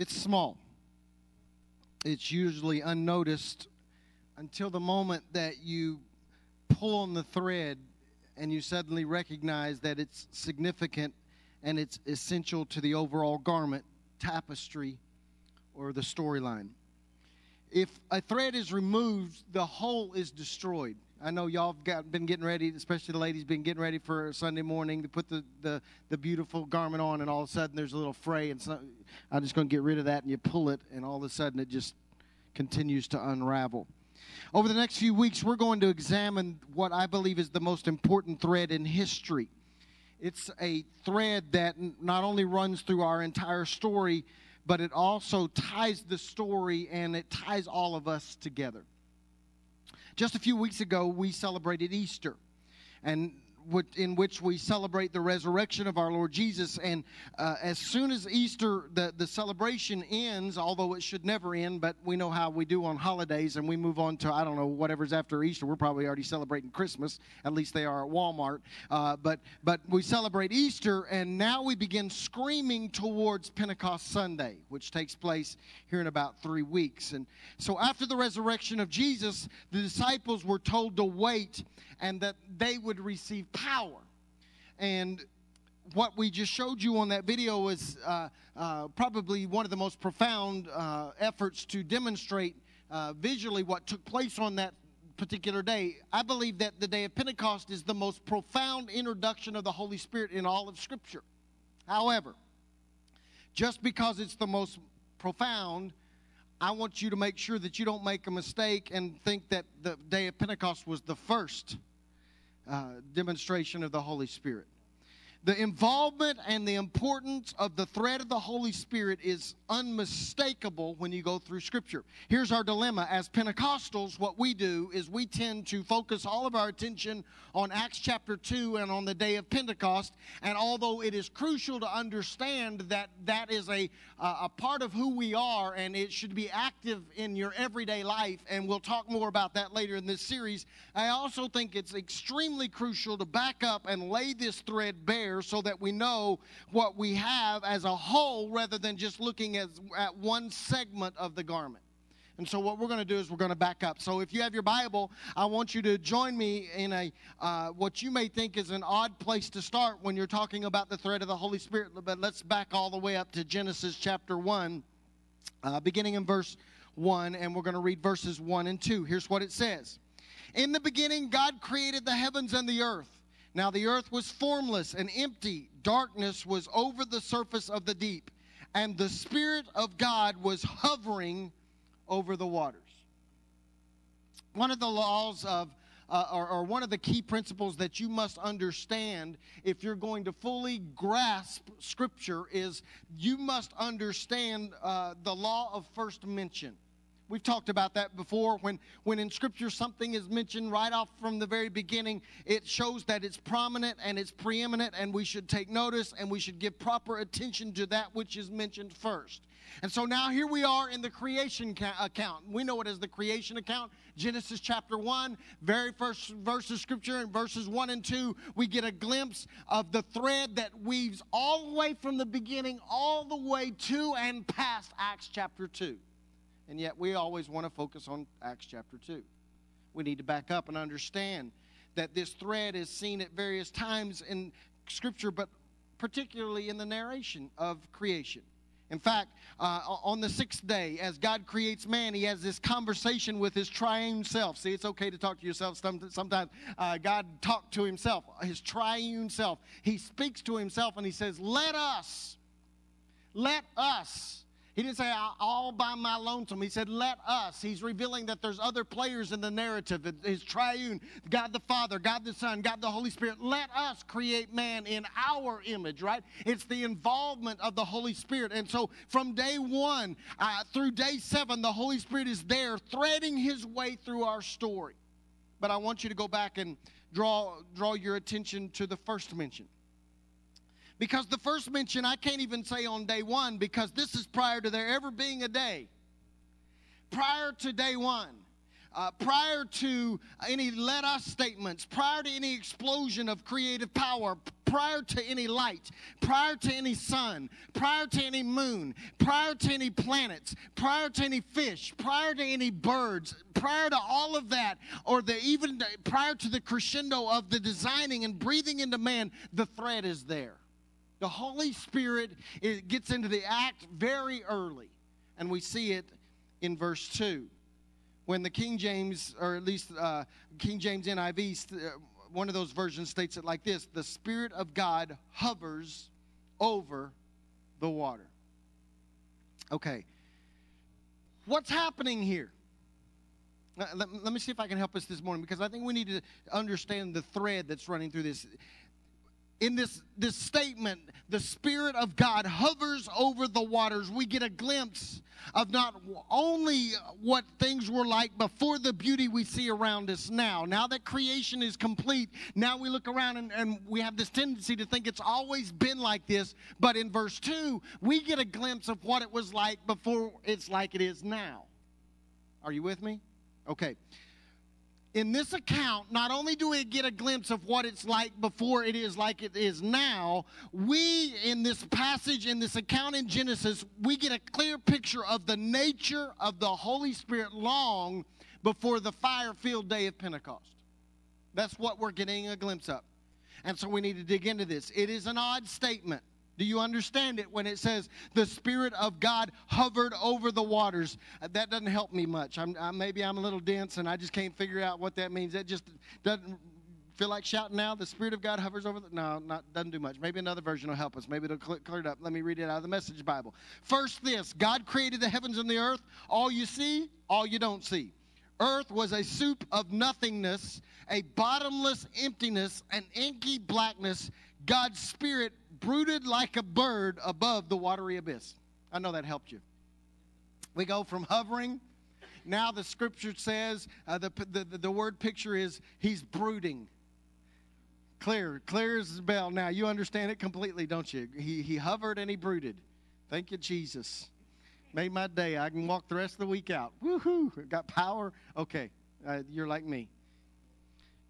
It's small. It's usually unnoticed until the moment that you pull on the thread and you suddenly recognize that it's significant and it's essential to the overall garment, tapestry, or the storyline. If a thread is removed, the whole is destroyed. I know y'all have got, been getting ready, especially the ladies, been getting ready for Sunday morning to put the, the, the beautiful garment on, and all of a sudden there's a little fray, and so, I'm just going to get rid of that, and you pull it, and all of a sudden it just continues to unravel. Over the next few weeks, we're going to examine what I believe is the most important thread in history. It's a thread that not only runs through our entire story, but it also ties the story and it ties all of us together. Just a few weeks ago, we celebrated Easter. And in which we celebrate the resurrection of our Lord Jesus. And uh, as soon as Easter, the, the celebration ends, although it should never end, but we know how we do on holidays, and we move on to, I don't know, whatever's after Easter. We're probably already celebrating Christmas. At least they are at Walmart. Uh, but, but we celebrate Easter, and now we begin screaming towards Pentecost Sunday, which takes place here in about three weeks. And so after the resurrection of Jesus, the disciples were told to wait and that they would receive power. And what we just showed you on that video was uh, uh, probably one of the most profound uh, efforts to demonstrate uh, visually what took place on that particular day. I believe that the day of Pentecost is the most profound introduction of the Holy Spirit in all of Scripture. However, just because it's the most profound, I want you to make sure that you don't make a mistake and think that the day of Pentecost was the first uh, demonstration of the Holy Spirit. The involvement and the importance of the thread of the Holy Spirit is unmistakable when you go through Scripture. Here's our dilemma. As Pentecostals, what we do is we tend to focus all of our attention on Acts chapter 2 and on the day of Pentecost. And although it is crucial to understand that that is a, uh, a part of who we are and it should be active in your everyday life, and we'll talk more about that later in this series, I also think it's extremely crucial to back up and lay this thread bare so that we know what we have as a whole rather than just looking at, at one segment of the garment. And so, what we're going to do is we're going to back up. So, if you have your Bible, I want you to join me in a uh, what you may think is an odd place to start when you're talking about the thread of the Holy Spirit. But let's back all the way up to Genesis chapter 1, uh, beginning in verse 1, and we're going to read verses 1 and 2. Here's what it says In the beginning, God created the heavens and the earth. Now the earth was formless and empty, darkness was over the surface of the deep, and the Spirit of God was hovering over the waters. One of the laws of uh, or, or, one of the key principles that you must understand if you're going to fully grasp Scripture is you must understand uh, the law of first mention. We've talked about that before. When, when in Scripture something is mentioned right off from the very beginning, it shows that it's prominent and it's preeminent, and we should take notice and we should give proper attention to that which is mentioned first. And so now here we are in the creation ca- account. We know it as the creation account. Genesis chapter 1, very first verse of Scripture, in verses 1 and 2, we get a glimpse of the thread that weaves all the way from the beginning, all the way to and past Acts chapter 2. And yet we always want to focus on Acts chapter 2. We need to back up and understand that this thread is seen at various times in Scripture, but particularly in the narration of creation. In fact, uh, on the sixth day, as God creates man, he has this conversation with his triune self. See, it's okay to talk to yourself. Sometimes uh, God talked to himself, his triune self. He speaks to himself and he says, Let us, let us He didn't say all by my lonesome. He said, let us. He's revealing that there's other players in the narrative. His triune, God the Father, God the Son, God the Holy Spirit. Let us create man in our image, right? It's the involvement of the Holy Spirit. And so from day one uh, through day seven, the Holy Spirit is there threading his way through our story. But I want you to go back and draw, draw your attention to the first mention. Because the first mention I can't even say on day one because this is prior to there ever being a day. Prior to day one. Uh, prior to any let us statements, prior to any explosion of creative power, prior to any light, prior to any sun, prior to any moon, prior to any planets, prior to any fish, prior to any birds, prior to all of that, or the even prior to the crescendo of the designing and breathing into man, the thread is there. The Holy Spirit gets into the act very early, and we see it in verse 2. When the King James, or at least uh, King James NIV, uh, one of those versions states it like this The Spirit of God hovers over the water. Okay. What's happening here? Let, let, me see if I can help us this morning because I think we need to understand the thread that's running through this in this, this statement, the Spirit of God hovers over the waters. We get a glimpse of not only what things were like before the beauty we see around us now. Now that creation is complete, now we look around and, and we have this tendency to think it's always been like this. But in verse 2, we get a glimpse of what it was like before it's like it is now. Are you with me? Okay in this account, not only do we get a glimpse of what it's like before it is like it is now, we, in this passage, in this account in Genesis, we get a clear picture of the nature of the Holy Spirit long before the fire filled day of Pentecost. That's what we're getting a glimpse of. And so we need to dig into this. It is an odd statement. Do you understand it when it says the Spirit of God hovered over the waters? Uh, that doesn't help me much. I'm, I, maybe I'm a little dense and I just can't figure out what that means. That just doesn't feel like shouting now. The Spirit of God hovers over the. No, not doesn't do much. Maybe another version will help us. Maybe it'll clear it up. Let me read it out of the Message Bible. First, this God created the heavens and the earth. All you see, all you don't see. Earth was a soup of nothingness, a bottomless emptiness, an inky blackness. God's Spirit brooded like a bird above the watery abyss. I know that helped you. We go from hovering. Now the scripture says uh, the, the, the word picture is he's brooding. Clear, clear as bell. Now you understand it completely, don't you? He, he hovered and he brooded. Thank you, Jesus. Made my day. I can walk the rest of the week out. Woohoo! Got power. Okay, uh, you're like me.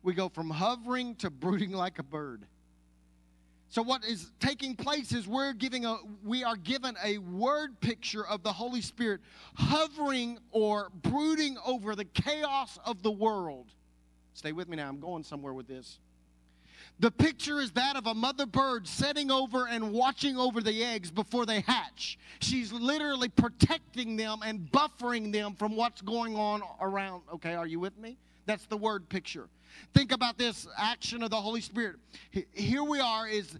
We go from hovering to brooding like a bird. So what is taking place is we're giving a we are given a word picture of the Holy Spirit hovering or brooding over the chaos of the world. Stay with me now. I'm going somewhere with this. The picture is that of a mother bird setting over and watching over the eggs before they hatch. She's literally protecting them and buffering them from what's going on around. Okay, are you with me? That's the word picture. Think about this action of the Holy Spirit. Here we are is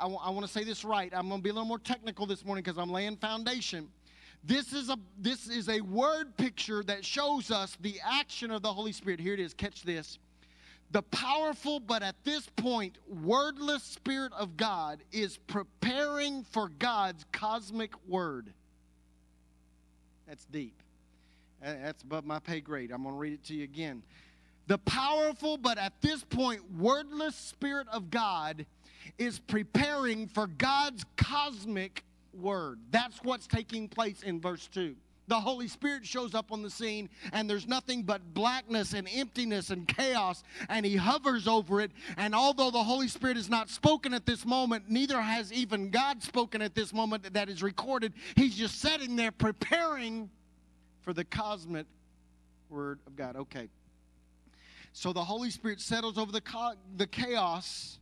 I, want to say this right. I'm going to be a little more technical this morning because I'm laying foundation. This is a this is a word picture that shows us the action of the Holy Spirit. Here it is. Catch this. The powerful but at this point wordless spirit of God is preparing for God's cosmic word. That's deep. That's above my pay grade. I'm going to read it to you again. The powerful, but at this point, wordless Spirit of God is preparing for God's cosmic word. That's what's taking place in verse 2. The Holy Spirit shows up on the scene, and there's nothing but blackness and emptiness and chaos, and He hovers over it. And although the Holy Spirit is not spoken at this moment, neither has even God spoken at this moment that is recorded. He's just sitting there preparing for the cosmic word of God. Okay. So the Holy Spirit settles over the, the chaos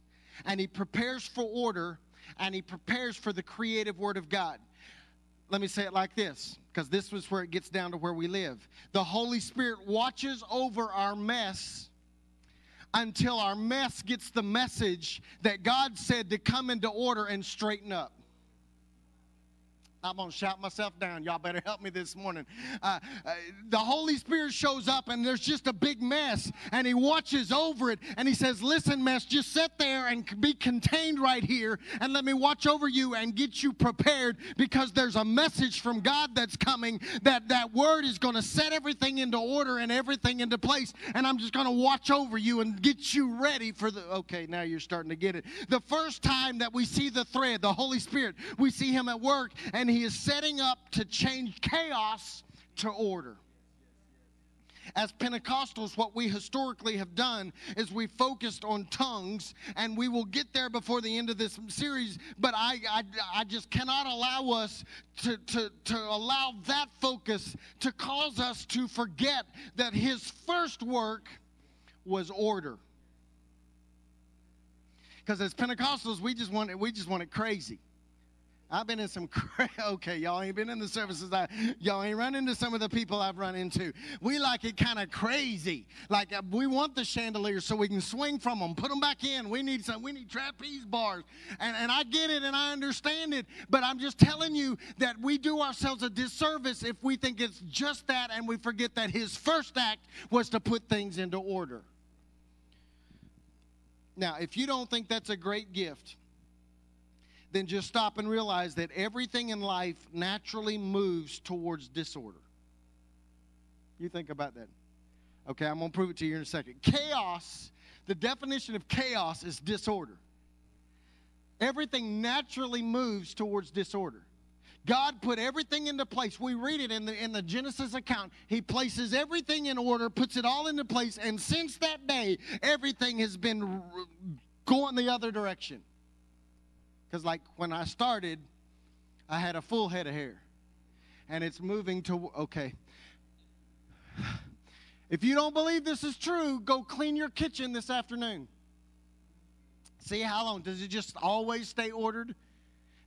and he prepares for order and he prepares for the creative word of God. Let me say it like this because this was where it gets down to where we live. The Holy Spirit watches over our mess until our mess gets the message that God said to come into order and straighten up. I'm going to shout myself down. Y'all better help me this morning. Uh, uh, the Holy Spirit shows up and there's just a big mess and he watches over it and he says, Listen, mess, just sit there and be contained right here and let me watch over you and get you prepared because there's a message from God that's coming that that word is going to set everything into order and everything into place. And I'm just going to watch over you and get you ready for the. Okay, now you're starting to get it. The first time that we see the thread, the Holy Spirit, we see him at work and he is setting up to change chaos to order. As Pentecostals, what we historically have done is we focused on tongues, and we will get there before the end of this series. But I, I, I just cannot allow us to, to, to allow that focus to cause us to forget that His first work was order. Because as Pentecostals, we just want it, we just want it crazy. I've been in some cra- okay, y'all ain't been in the services. I, y'all ain't run into some of the people I've run into. We like it kind of crazy. Like uh, we want the chandeliers so we can swing from them, put them back in. We need some. We need trapeze bars, and and I get it and I understand it. But I'm just telling you that we do ourselves a disservice if we think it's just that and we forget that His first act was to put things into order. Now, if you don't think that's a great gift then just stop and realize that everything in life naturally moves towards disorder. You think about that. Okay, I'm going to prove it to you in a second. Chaos, the definition of chaos is disorder. Everything naturally moves towards disorder. God put everything into place. We read it in the, in the Genesis account. He places everything in order, puts it all into place, and since that day, everything has been going the other direction. Because, like, when I started, I had a full head of hair. And it's moving to, okay. If you don't believe this is true, go clean your kitchen this afternoon. See how long? Does it just always stay ordered?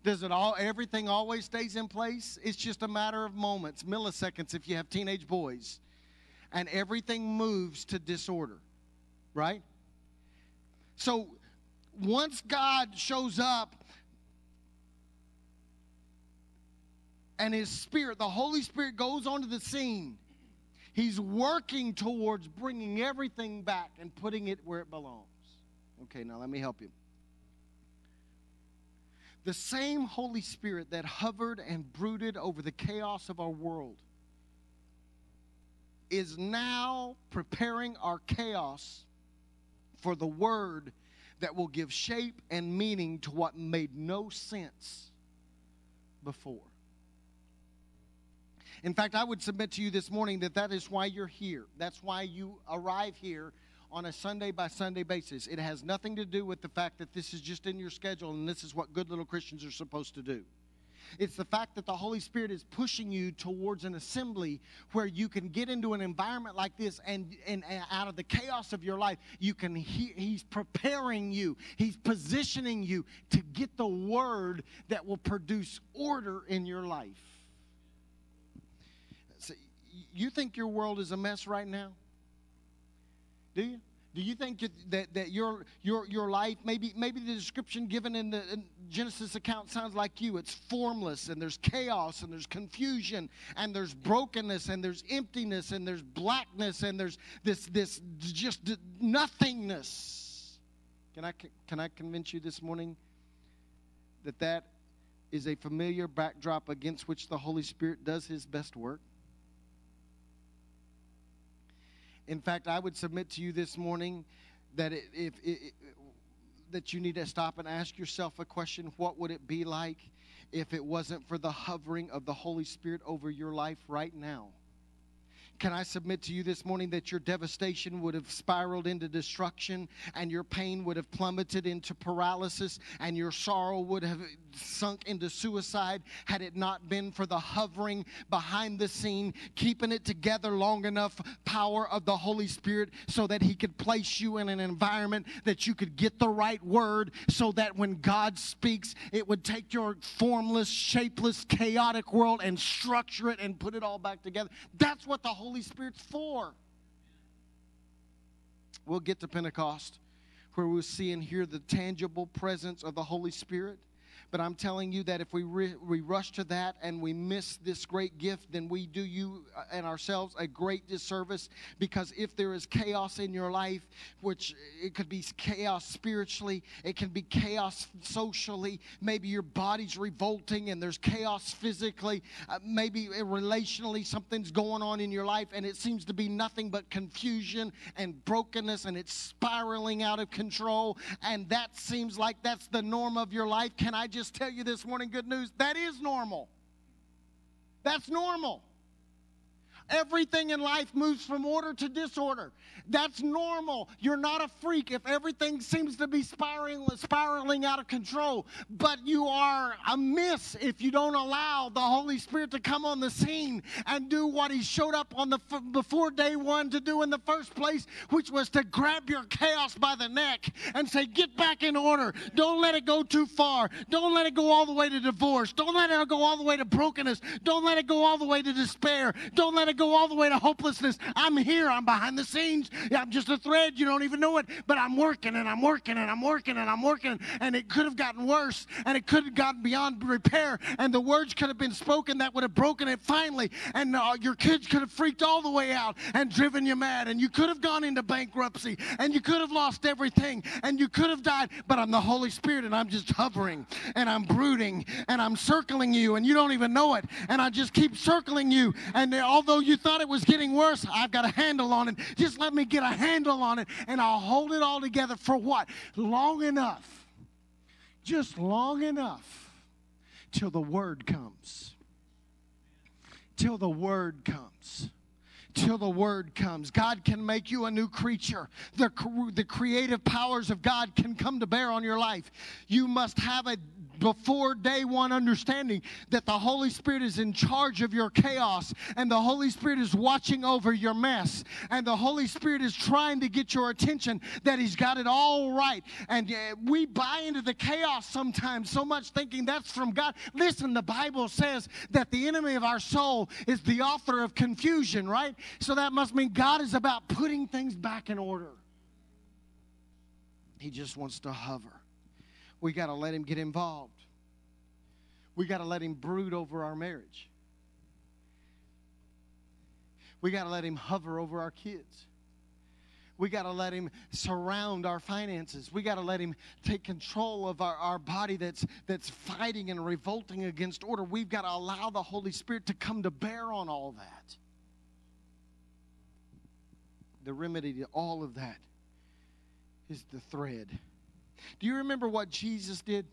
Does it all, everything always stays in place? It's just a matter of moments, milliseconds if you have teenage boys. And everything moves to disorder, right? So once God shows up and his spirit, the Holy Spirit goes onto the scene. He's working towards bringing everything back and putting it where it belongs. Okay, now let me help you. The same Holy Spirit that hovered and brooded over the chaos of our world is now preparing our chaos for the word that will give shape and meaning to what made no sense before. In fact, I would submit to you this morning that that is why you're here. That's why you arrive here on a Sunday by Sunday basis. It has nothing to do with the fact that this is just in your schedule and this is what good little Christians are supposed to do. It's the fact that the Holy Spirit is pushing you towards an assembly where you can get into an environment like this and, and, and out of the chaos of your life, you can he, He's preparing you, He's positioning you to get the word that will produce order in your life. You think your world is a mess right now? Do you? Do you think that, that your, your, your life, maybe, maybe the description given in the in Genesis account sounds like you? It's formless, and there's chaos, and there's confusion, and there's brokenness, and there's emptiness, and there's blackness, and there's this, this just nothingness. Can I, can I convince you this morning that that is a familiar backdrop against which the Holy Spirit does his best work? In fact, I would submit to you this morning that it, if it, that you need to stop and ask yourself a question: What would it be like if it wasn't for the hovering of the Holy Spirit over your life right now? Can I submit to you this morning that your devastation would have spiraled into destruction and your pain would have plummeted into paralysis and your sorrow would have sunk into suicide had it not been for the hovering behind the scene, keeping it together long enough, power of the Holy Spirit, so that He could place you in an environment that you could get the right word, so that when God speaks, it would take your formless, shapeless, chaotic world and structure it and put it all back together. That's what the Holy Holy Spirit's for. We'll get to Pentecost where we'll see and hear the tangible presence of the Holy Spirit. But I'm telling you that if we, re- we rush to that and we miss this great gift, then we do you uh, and ourselves a great disservice. Because if there is chaos in your life, which it could be chaos spiritually, it can be chaos socially, maybe your body's revolting and there's chaos physically, uh, maybe relationally something's going on in your life and it seems to be nothing but confusion and brokenness and it's spiraling out of control and that seems like that's the norm of your life. Can I just tell you this morning good news? That is normal. That's normal. Everything in life moves from order to disorder. That's normal. You're not a freak if everything seems to be spiraling, spiraling out of control. But you are a miss if you don't allow the Holy Spirit to come on the scene and do what He showed up on the before day one to do in the first place, which was to grab your chaos by the neck and say, "Get back in order. Don't let it go too far. Don't let it go all the way to divorce. Don't let it go all the way to brokenness. Don't let it go all the way to despair. Don't let it go all the way to hopelessness. I'm here. I'm behind the scenes. I'm just a thread. You don't even know it. But I'm working and I'm working and I'm working and I'm working. And it could have gotten worse and it could have gotten beyond repair. And the words could have been spoken that would have broken it finally. And uh, your kids could have freaked all the way out and driven you mad. And you could have gone into bankruptcy and you could have lost everything and you could have died. But I'm the Holy Spirit and I'm just hovering and I'm brooding and I'm circling you and you don't even know it. And I just keep circling you. And although you thought it was getting worse, I've got a handle on it. Just let me get a handle on it and I'll hold it all together for what? Long enough. Just long enough till the word comes. Till the word comes till the word comes. God can make you a new creature. The, the creative powers of God can come to bear on your life. You must have a before day one understanding that the Holy Spirit is in charge of your chaos and the Holy Spirit is watching over your mess and the Holy Spirit is trying to get your attention that He's got it all right. And uh, we buy into the chaos sometimes so much thinking that's from God. Listen, the Bible says that the enemy of our soul is the author of confusion, right? So that must mean God is about putting things back in order. He just wants to hover we got to let him get involved. We got to let him brood over our marriage. We got to let him hover over our kids. We got to let him surround our finances. We got to let him take control of our, our body that's, that's fighting and revolting against order. We've got to allow the Holy Spirit to come to bear on all that. The remedy to all of that is the thread. Do you remember what Jesus did?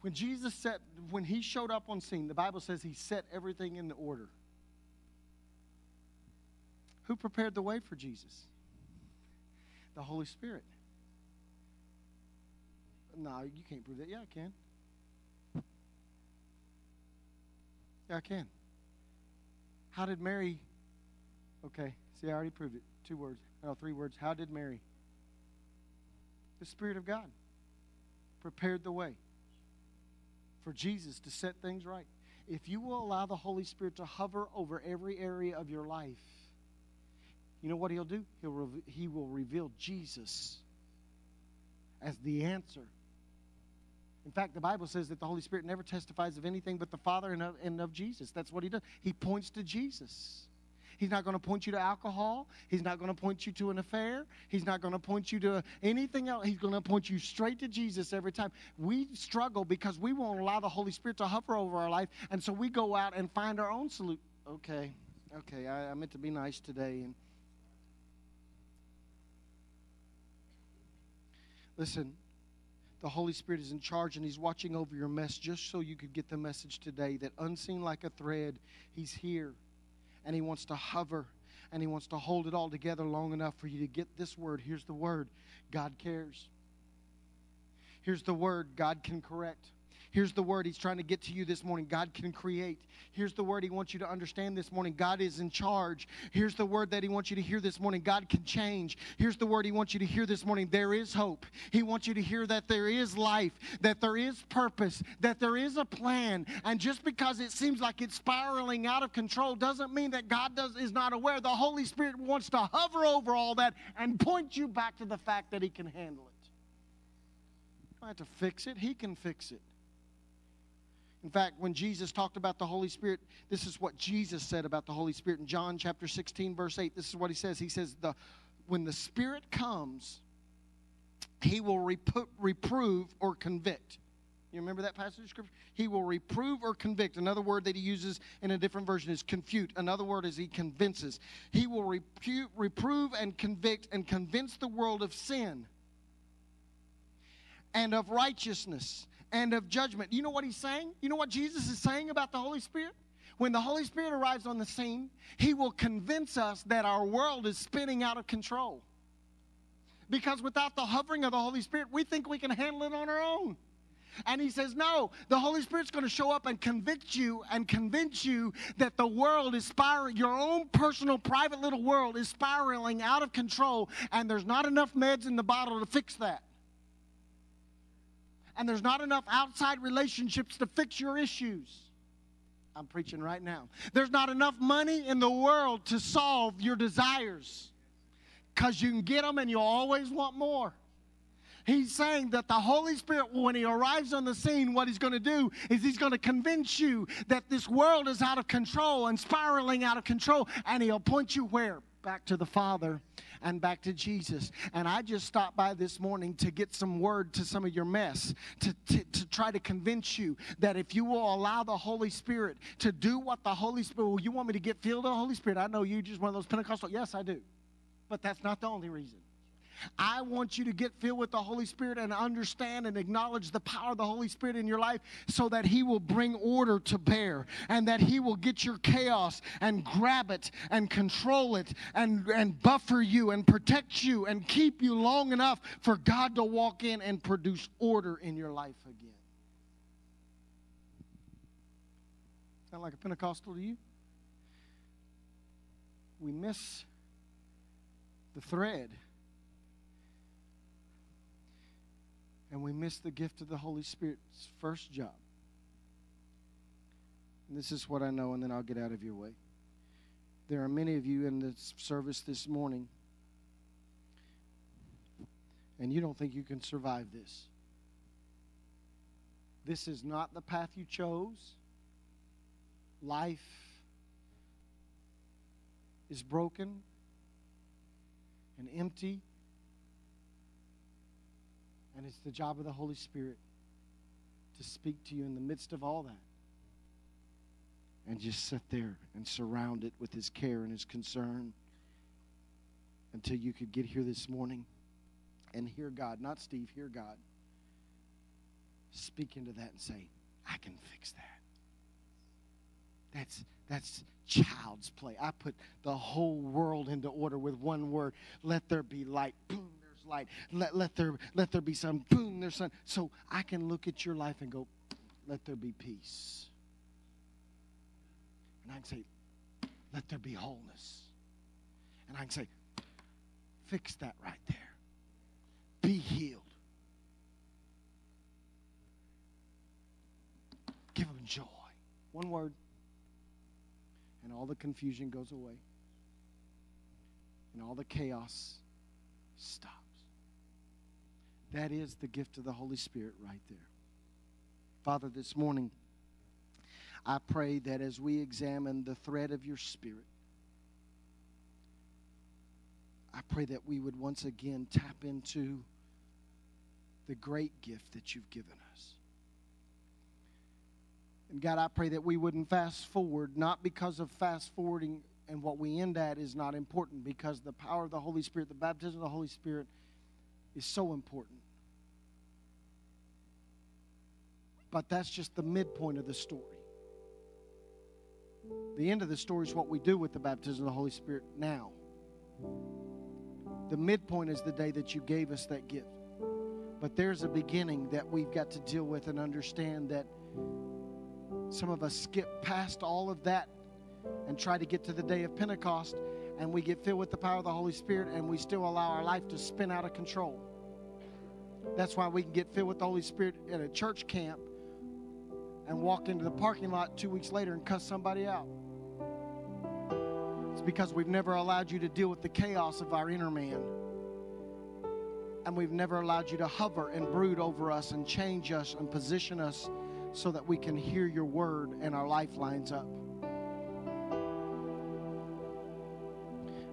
When Jesus set, when he showed up on scene, the Bible says he set everything in the order. Who prepared the way for Jesus? The Holy Spirit. No, you can't prove that. Yeah, I can. Yeah, I can. How did Mary? Okay, see, I already proved it. Two words. No, three words. How did Mary? The Spirit of God prepared the way for Jesus to set things right. If you will allow the Holy Spirit to hover over every area of your life, you know what he'll do? He'll re- he will reveal Jesus as the answer. In fact, the Bible says that the Holy Spirit never testifies of anything but the Father and of, and of Jesus. That's what he does. He points to Jesus. He's not going to point you to alcohol. He's not going to point you to an affair. He's not going to point you to anything else. He's going to point you straight to Jesus every time. We struggle because we won't allow the Holy Spirit to hover over our life, and so we go out and find our own solution. Okay, okay, I, I meant to be nice today. And listen, the Holy Spirit is in charge and He's watching over your mess just so you could get the message today that unseen like a thread, He's here and He wants to hover and He wants to hold it all together long enough for you to get this word. Here's the word God cares. Here's the word God can correct. Here's the word he's trying to get to you this morning God can create. Here's the word he wants you to understand this morning God is in charge. Here's the word that he wants you to hear this morning God can change. Here's the word he wants you to hear this morning there is hope. He wants you to hear that there is life, that there is purpose, that there is a plan. And just because it seems like it's spiraling out of control doesn't mean that God does, is not aware. The Holy Spirit wants to hover over all that and point you back to the fact that he can handle it. You don't have to fix it, he can fix it. In fact, when Jesus talked about the Holy Spirit, this is what Jesus said about the Holy Spirit in John chapter 16, verse 8. This is what he says. He says, the, When the Spirit comes, he will repro- reprove or convict. You remember that passage of scripture? He will reprove or convict. Another word that he uses in a different version is confute. Another word is he convinces. He will reprove and convict and convince the world of sin and of righteousness and of judgment. You know what he's saying? You know what Jesus is saying about the Holy Spirit? When the Holy Spirit arrives on the scene, he will convince us that our world is spinning out of control. Because without the hovering of the Holy Spirit, we think we can handle it on our own. And he says, No, the Holy Spirit's going to show up and convict you and convince you that the world is spiraling, your own personal, private little world is spiraling out of control, and there's not enough meds in the bottle to fix that and there's not enough outside relationships to fix your issues. I'm preaching right now. There's not enough money in the world to solve your desires because you can get them and you'll always want more. He's saying that the Holy Spirit, when He arrives on the scene, what He's going to do is He's going to convince you that this world is out of control and spiraling out of control, and He'll point you where? Back to the Father and back to Jesus. And I just stopped by this morning to get some word to some of your mess, to, to, to try to convince you that if you will allow the Holy Spirit to do what the Holy Spirit, well, you want me to get filled with the Holy Spirit? I know you just one of those Pentecostal. Yes, I do. But that's not the only reason. I want you to get filled with the Holy Spirit and understand and acknowledge the power of the Holy Spirit in your life so that He will bring order to bear and that He will get your chaos and grab it and control it and, and buffer you and protect you and keep you long enough for God to walk in and produce order in your life again. Sound like a Pentecostal to you? We miss the thread. And we miss the gift of the Holy Spirit's first job. And this is what I know, and then I'll get out of your way. There are many of you in this service this morning, and you don't think you can survive this. This is not the path you chose. Life is broken and empty and it's the job of the Holy Spirit to speak to you in the midst of all that. And just sit there and surround it with His care and His concern until you could get here this morning and hear God, not Steve, hear God speak into that and say, I can fix that. That's that's child's play. I put the whole world into order with one word. Let there be light. Boom, light. Let, let, there, let there be some boom, there's some. So I can look at your life and go, let there be peace. And I can say, let there be wholeness. And I can say, fix that right there. Be healed. Give them joy. One word. And all the confusion goes away. And all the chaos stops. That is the gift of the Holy Spirit right there. Father, this morning, I pray that as we examine the thread of your Spirit, I pray that we would once again tap into the great gift that you've given us. And God, I pray that we wouldn't fast forward, not because of fast forwarding and what we end at is not important, because the power of the Holy Spirit, the baptism of the Holy Spirit, is so important. But that's just the midpoint of the story. The end of the story is what we do with the baptism of the Holy Spirit now. The midpoint is the day that you gave us that gift. But there's a beginning that we've got to deal with and understand that some of us skip past all of that and try to get to the day of Pentecost and we get filled with the power of the Holy Spirit and we still allow our life to spin out of control. That's why we can get filled with the Holy Spirit at a church camp and walk into the parking lot two weeks later and cuss somebody out. It's because we've never allowed you to deal with the chaos of our inner man. And we've never allowed you to hover and brood over us and change us and position us so that we can hear your word and our life lines up.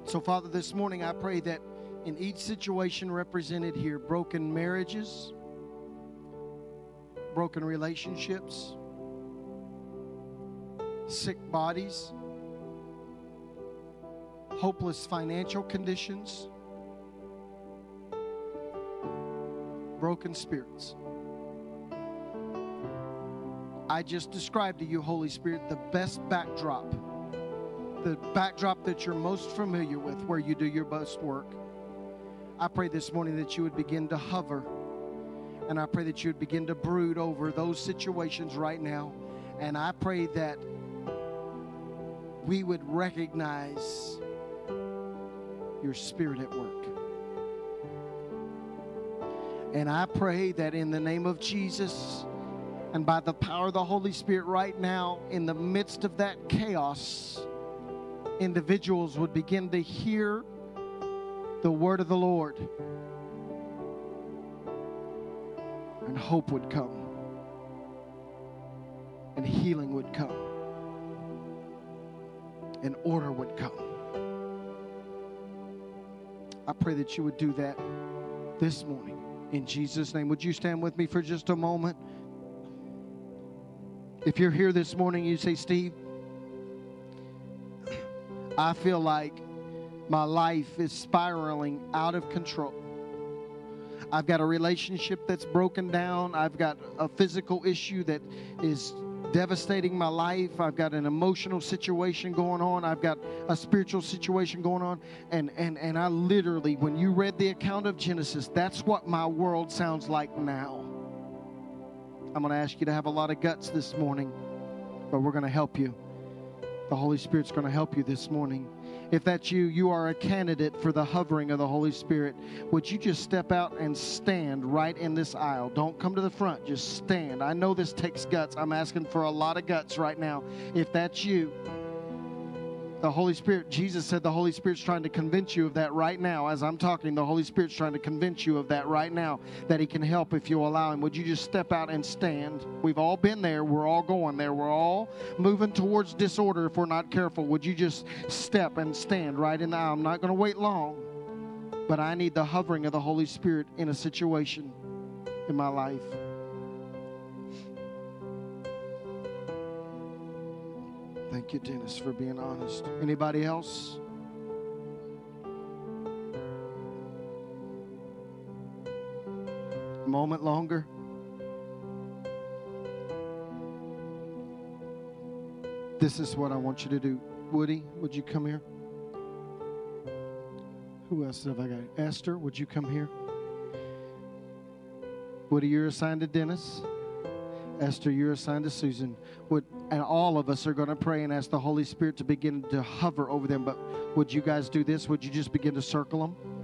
So, Father, this morning I pray that in each situation represented here broken marriages, broken relationships, sick bodies, hopeless financial conditions, broken spirits. I just described to you, Holy Spirit, the best backdrop, the backdrop that you're most familiar with, where you do your best work. I pray this morning that you would begin to hover, and I pray that you would begin to brood over those situations right now. And I pray that we would recognize your spirit at work. And I pray that in the name of Jesus and by the power of the Holy Spirit right now, in the midst of that chaos, individuals would begin to hear the word of the Lord. And hope would come. And healing would come. And order would come. I pray that you would do that this morning. In Jesus' name. Would you stand with me for just a moment? If you're here this morning, you say, Steve, I feel like my life is spiraling out of control. I've got a relationship that's broken down. I've got a physical issue that is devastating my life. I've got an emotional situation going on. I've got a spiritual situation going on. And, and, and I literally, when you read the account of Genesis, that's what my world sounds like now. I'm going to ask you to have a lot of guts this morning, but we're going to help you. The Holy Spirit's going to help you this morning. If that's you, you are a candidate for the hovering of the Holy Spirit. Would you just step out and stand right in this aisle? Don't come to the front, just stand. I know this takes guts. I'm asking for a lot of guts right now. If that's you, the Holy Spirit, Jesus said the Holy Spirit's trying to convince you of that right now. As I'm talking, the Holy Spirit's trying to convince you of that right now, that He can help if you allow Him. Would you just step out and stand? We've all been there. We're all going there. We're all moving towards disorder if we're not careful. Would you just step and stand right in the aisle? I'm not going to wait long, but I need the hovering of the Holy Spirit in a situation in my life. Thank you, Dennis, for being honest. Anybody else? A moment longer. This is what I want you to do. Woody, would you come here? Who else have I got? Esther, would you come here? Woody, you're assigned to Dennis. Esther, you're assigned to Susan. Would and all of us are going to pray and ask the Holy Spirit to begin to hover over them. But would you guys do this? Would you just begin to circle them?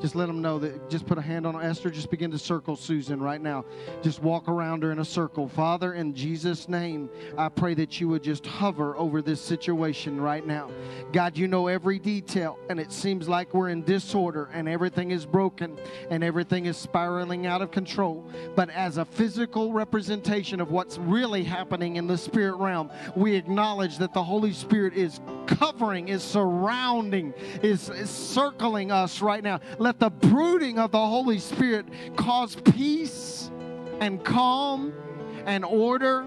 Just let them know that. Just put a hand on Esther. Just begin to circle Susan right now. Just walk around her in a circle. Father, in Jesus' name, I pray that you would just hover over this situation right now. God, you know every detail, and it seems like we're in disorder and everything is broken and everything is spiraling out of control. But as a physical representation of what's really happening in the spirit realm, we acknowledge that the Holy Spirit is covering, is surrounding, is, is circling us right now. Let the brooding of the Holy Spirit cause peace and calm and order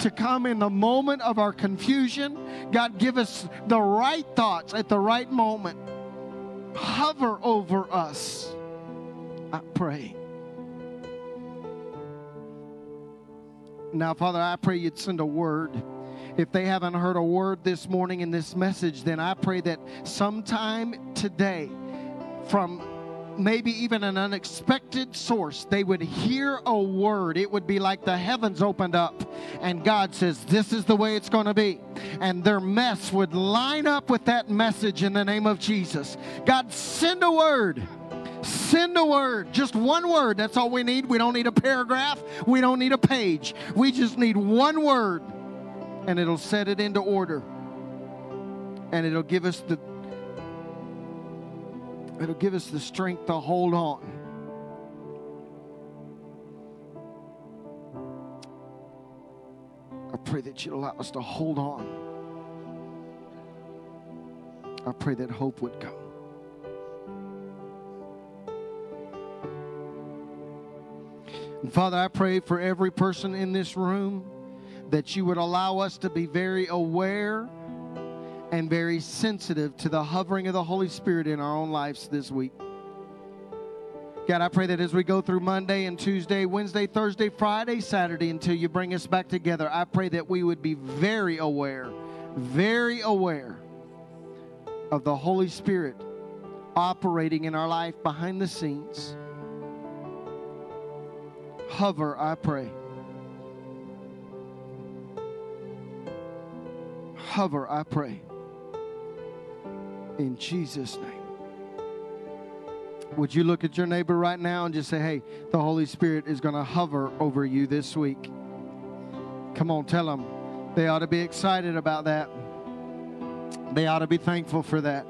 to come in the moment of our confusion. God, give us the right thoughts at the right moment. Hover over us. I pray. Now, Father, I pray you'd send a word if they haven't heard a word this morning in this message, then I pray that sometime today, from maybe even an unexpected source, they would hear a word. It would be like the heavens opened up, and God says, This is the way it's going to be. And their mess would line up with that message in the name of Jesus. God, send a word. Send a word, just one word. That's all we need. We don't need a paragraph. We don't need a page. We just need one word and it'll set it into order. And it'll give us the it'll give us the strength to hold on. I pray that you'd allow us to hold on. I pray that hope would come. And Father, I pray for every person in this room that you would allow us to be very aware and very sensitive to the hovering of the Holy Spirit in our own lives this week. God, I pray that as we go through Monday and Tuesday, Wednesday, Thursday, Friday, Saturday, until you bring us back together, I pray that we would be very aware, very aware of the Holy Spirit operating in our life behind the scenes. Hover, I pray. Hover, I pray. In Jesus' name. Would you look at your neighbor right now and just say, hey, the Holy Spirit is going to hover over you this week? Come on, tell them. They ought to be excited about that. They ought to be thankful for that.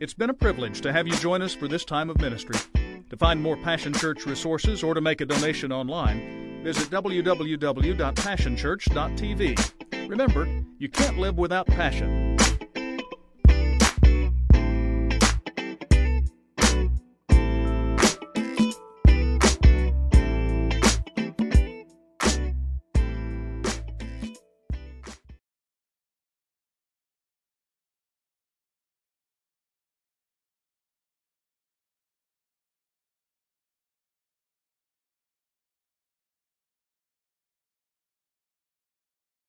It's been a privilege to have you join us for this time of ministry. To find more Passion Church resources or to make a donation online, visit www.passionchurch.tv. Remember, you can't live without passion.